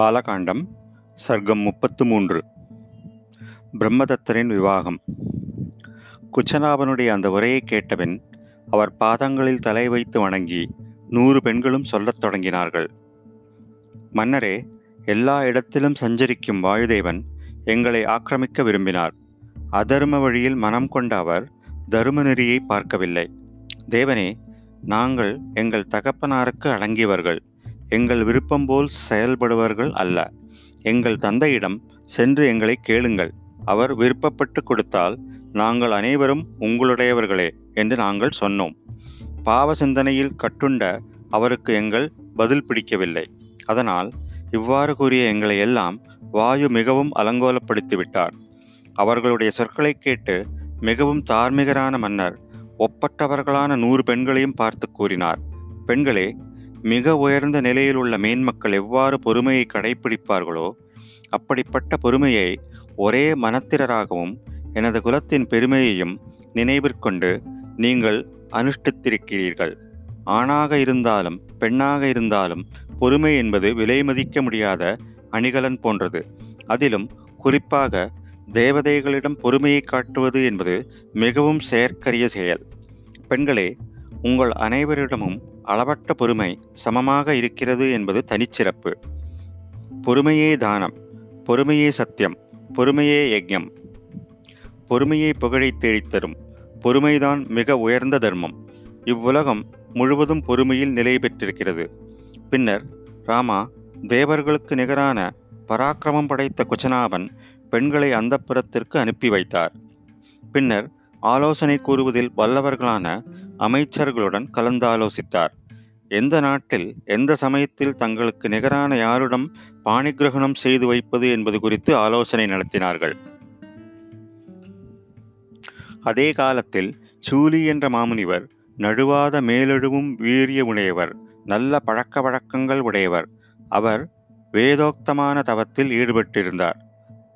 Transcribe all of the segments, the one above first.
பாலகாண்டம் சர்க்கம் முப்பத்து மூன்று பிரம்மதத்தரின் விவாகம். குச்சநாபனுடைய அந்த உரையை கேட்டபின் அவர் பாதங்களில் தலை வைத்து வணங்கி நூறு பெண்களும் சொல்லத் தொடங்கினார்கள். மன்னரே எல்லா இடத்திலும் சஞ்சரிக்கும் வாயுதேவன் எங்களை ஆக்கிரமிக்க விரும்பினார். அதர்ம வழியில் மனம் கொண்ட அவர் தரும நெறியை பார்க்கவில்லை. தேவனே நாங்கள் எங்கள் தகப்பனாருக்கு அடங்கியவர்கள். எங்கள் விருப்பம் போல் செயல்படுவர்கள் அல்ல. எங்கள் தந்தையிடம் சென்று எங்களை கேளுங்கள். அவர் விருப்பப்பட்டு கொடுத்தால் நாங்கள் அனைவரும் உங்களுடையவர்களே என்று நாங்கள் சொன்னோம். பாவ சிந்தனையில் கட்டுண்ட அவருக்கு எங்கள் பதில் பிடிக்கவில்லை. அதனால் இவ்வாறு கூறிய எங்களை எல்லாம் வாயு மிகவும் அலங்கோலப்படுத்திவிட்டார். அவர்களுடைய சொற்களை கேட்டு மிகவும் தார்மீகரான மன்னர் ஒப்பட்டவர்களான நூறு பெண்களையும் பார்த்து கூறினார். பெண்களே மிக உயர்ந்த நிலையில் உள்ள மேன்மக்கள் எவ்வாறு பொறுமையை கடைபிடிப்பார்களோ அப்படிப்பட்ட பொறுமையை ஒரே மனத்திரராகவும் எனது குலத்தின் பெருமையையும் நினைவிற்கொண்டு நீங்கள் அனுஷ்டித்திருக்கிறீர்கள். ஆணாக இருந்தாலும் பெண்ணாக இருந்தாலும் பொறுமை என்பது விலை மதிக்க முடியாத அணிகலன் போன்றது. அதிலும் குறிப்பாக தேவதைகளிடம் பொறுமையை காட்டுவது என்பது மிகவும் செயற்கரிய செயல். பெண்களே உங்கள் அனைவரிடமும் அளவற்ற பொறுமை சமமாக இருக்கிறது என்பது தனிச்சிறப்பு. பொறுமையே தானம் பொறுமையே சத்தியம் பொறுமையே யஜ்யம். பொறுமையை புகழை தேடித்தரும் பொறுமைதான் மிக உயர்ந்த தர்மம். இவ்வுலகம் முழுவதும் பொறுமையில் நிலை பெற்றிருக்கிறது. பின்னர் ராமா தேவர்களுக்கு நிகரான பராக்கிரமம் படைத்த குச்சனாபன் பெண்களை அந்தப்புறத்திற்கு அனுப்பி வைத்தார். பின்னர் ஆலோசனை கூறுவதில் வல்லவர்களான அமைச்சர்களுடன் கலந்தாலோசித்தார். எந்த நாட்டில் எந்த சமயத்தில் தங்களுக்கு நிகரான யாருடன் பாணிகிரகணம் செய்து வைப்பது என்பது குறித்து ஆலோசனை நடத்தினார்கள். அதே காலத்தில் சூலி என்ற மாமுனிவர் நழுவாத மேலெழுவும் வீரிய உடையவர் நல்ல பழக்க வழக்கங்கள் உடையவர் அவர் வேதோக்தமான தவத்தில் ஈடுபட்டிருந்தார்.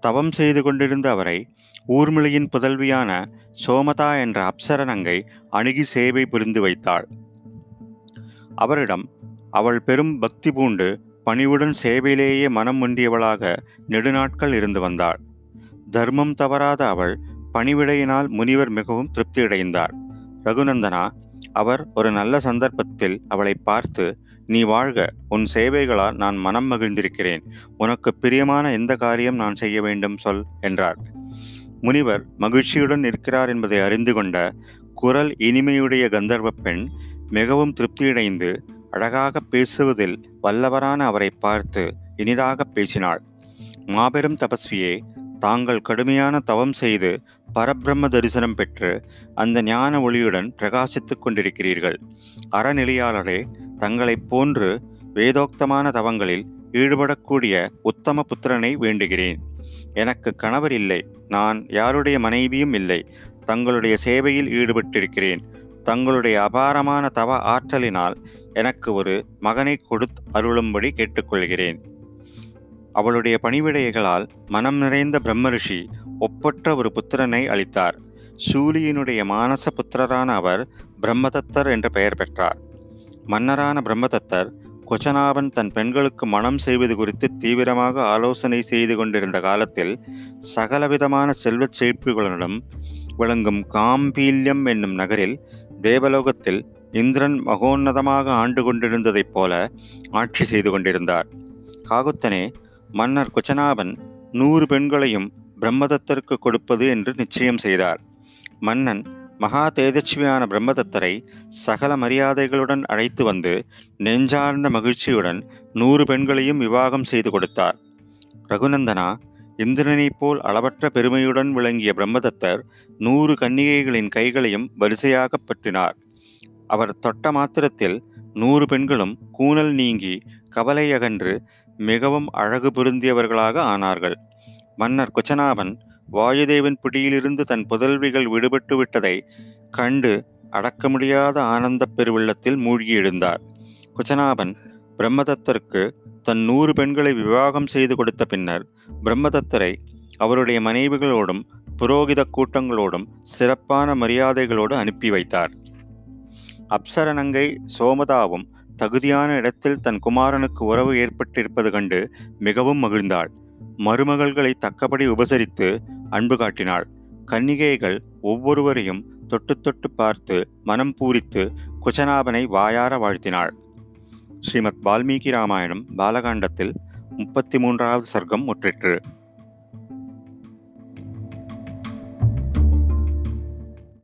தவம் செய்து கொண்டிருந்த அவரை ஊர்மிளையின் புதல்வியான சோமதா என்ற அப்சரனங்கை அணுகி சேவை புரிந்து வைத்தாள். அவரிடம் அவள் பெரும் பக்தி பூண்டு பணிவுடன் சேவையிலேயே மனம் முண்டியவளாக நெடுநாட்கள் இருந்து வந்தாள். தர்மம் தவறாத அவள் பணிவிடையினால் முனிவர் மிகவும் திருப்தியடைந்தார். ரகுநந்தனா அவர் ஒரு நல்ல சந்தர்ப்பத்தில் அவளை பார்த்து நீ வாழ்க. உன் சேவைகளால் நான் மனம் மகிழ்ந்திருக்கிறேன். உனக்கு பிரியமான எந்த காரியம் நான் செய்ய வேண்டும் சொல் என்றார். முனிவர் மகிழ்ச்சியுடன் இருக்கிறார் என்பதை அறிந்து கொண்ட குரல் இனிமையுடைய கந்தர்வ பெண் மிகவும் திருப்தியடைந்து அழகாக பேசுவதில் வல்லவரான அவரை பார்த்து இனிதாக பேசினாள். மாபெரும் தபஸ்வியே தாங்கள் கடுமையான தவம் செய்து பரபிரம்ம தரிசனம் பெற்று அந்த ஞான ஒளியுடன் பிரகாசித்துக் கொண்டிருக்கிறீர்கள். அறநிலையாளரே தங்களைப் போன்று வேதோக்தமான தவங்களில் ஈடுபடக்கூடிய உத்தம புத்திரனை வேண்டுகிறேன். எனக்கு கணவர் இல்லை. நான் யாருடைய மனைவியும் இல்லை. தங்களுடைய சேவையில் ஈடுபட்டிருக்கிறேன். தங்களுடைய அபாரமான தவ ஆற்றலினால் எனக்கு ஒரு மகனை கொடுத்து அருளும்படி கேட்டுக்கொள்கிறேன். அவளுடைய பணிவிடைகளால் மனம் நிறைந்த பிரம்மரிஷி ஒப்பற்ற ஒரு புத்திரனை அளித்தார். சூலியினுடைய மானச புத்திரரான அவர் பிரம்மதத்தர் என்ற பெயர் பெற்றார். மன்னரான பிரம்மதத்தர் கொச்சனாபன் தன் பெண்களுக்கு மனம் செய்வது குறித்து தீவிரமாக ஆலோசனை செய்து கொண்டிருந்த காலத்தில் சகலவிதமான செல்வச் செழிப்புகளுடன் விளங்கும் காம்பீல்யம் என்னும் நகரில் தேவலோகத்தில் இந்திரன் மகோன்னதமாக ஆண்டு கொண்டிருந்ததைப் போல ஆட்சி செய்து கொண்டிருந்தார். காகுத்தனே மன்னர் குச்சனாபன் நூறு பெண்களையும் பிரம்மதத்தருக்கு கொடுப்பது என்று நிச்சயம் செய்தார். மன்னன் மகா தேஜஸ்வியான பிரம்மதத்தரை சகல மரியாதைகளுடன் அழைத்து வந்து நெஞ்சார்ந்த மகிழ்ச்சியுடன் நூறு பெண்களையும் விவாகம் செய்து கொடுத்தார். ரகுநந்தனா இந்திரனைப் போல் அளவற்ற பெருமையுடன் விளங்கிய பிரம்மதத்தர் நூறு கன்னிகைகளின் கைகளையும் வரிசையாக பற்றினார். அவர் தொட்ட மாத்திரத்தில் நூறு பெண்களும் கூனல் நீங்கி கவலை அகன்று மிகவும் அழகு பொருந்தியவர்களாக ஆனார்கள். மன்னர் குச்சனாவன் வாயுதேவன் பிடியிலிருந்து தன் புதல்விகள் விடுபட்டு விட்டதை கண்டு அடக்க முடியாத ஆனந்தப் பெருவெள்ளத்தில் மூழ்கி எழுந்தார். குச்சனாபன் பிரம்மதத்தருக்கு தன் நூறு பெண்களை விவாகம் செய்து கொடுத்த பின்னர் பிரம்மதத்தரை அவருடைய மனைவிகளோடும் புரோகித கூட்டங்களோடும் சிறப்பான மரியாதைகளோடு அனுப்பி வைத்தார். அப்சரநங்கை சோமதாவும் தகுதியான இடத்தில் தன் குமாரனுக்கு உறவு ஏற்பட்டிருப்பது கண்டு மிகவும் மகிழ்ந்தாள். மருமகள்களை தக்கபடி உபசரித்து அன்பு காட்டினாள். கன்னிகைகள் ஒவ்வொருவரையும் தொட்டு தொட்டு பார்த்து மனம் பூரித்து குச்சநாபனை வாயார வாழ்த்தினாள். ஸ்ரீமத் வால்மீகி ராமாயணம் பாலகாண்டத்தில் முப்பத்தி மூன்றாவது சர்க்கம் முற்றிற்று.